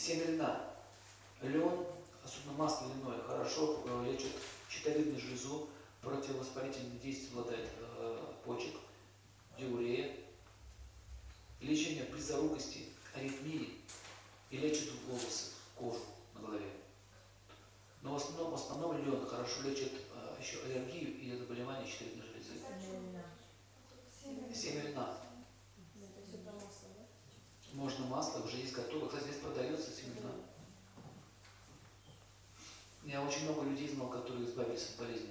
Семя льна. Лен, особенно масло льняное, хорошо э, лечит щитовидную железу, противовоспалительное действие обладает э, почек, диурея, лечение близорукости, аритмии и лечит волосы, кожу на голове. Но в основном, в основном лен хорошо лечит э, еще аллергию и заболевания щитовидной железы. Семя льна. Это все про масло, да? Можно масло, уже есть готово. Кстати, здесь продается семена. Очень много людей знал, которые избавились от болезни.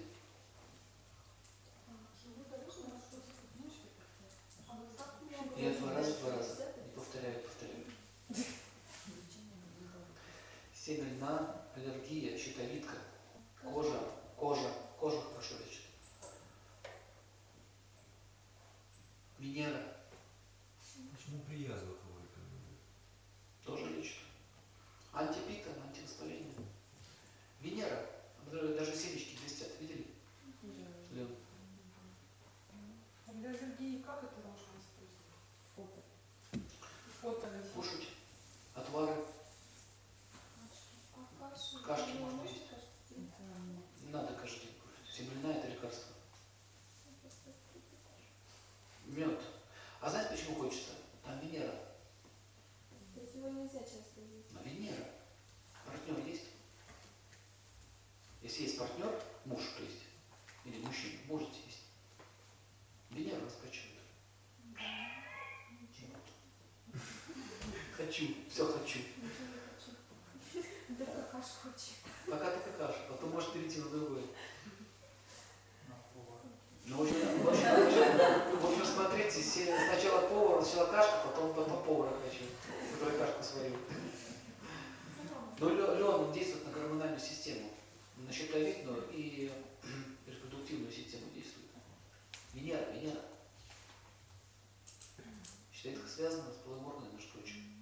Я два раза, два раза. Не повторяю, повторяю. Семя льна, аллергия, щитовидка, кожа, кожа, кожа хорошо лечит. Венера Кушать отвары, Кашки можно есть. не надо каждый день это лекарство. Мед. А знаете, почему хочется? Там Венера. То его нельзя часто есть. Но Венера. Партнер есть? Если есть партнер, муж, то есть, или мужчина, можете есть. Венера раскачивает. Хочу, все хочу. Да какаш хочет. Пока ты какаша, потом может перейти на другой. Ну, смотрите, се- сначала повар, сначала кашка, потом, потом повара хочу, который кашку сварил. Но лен, он действует на гормональную систему, на щитовидную и репродуктивную систему действует. Венера, Венера. Щитовидка связана с между прочим.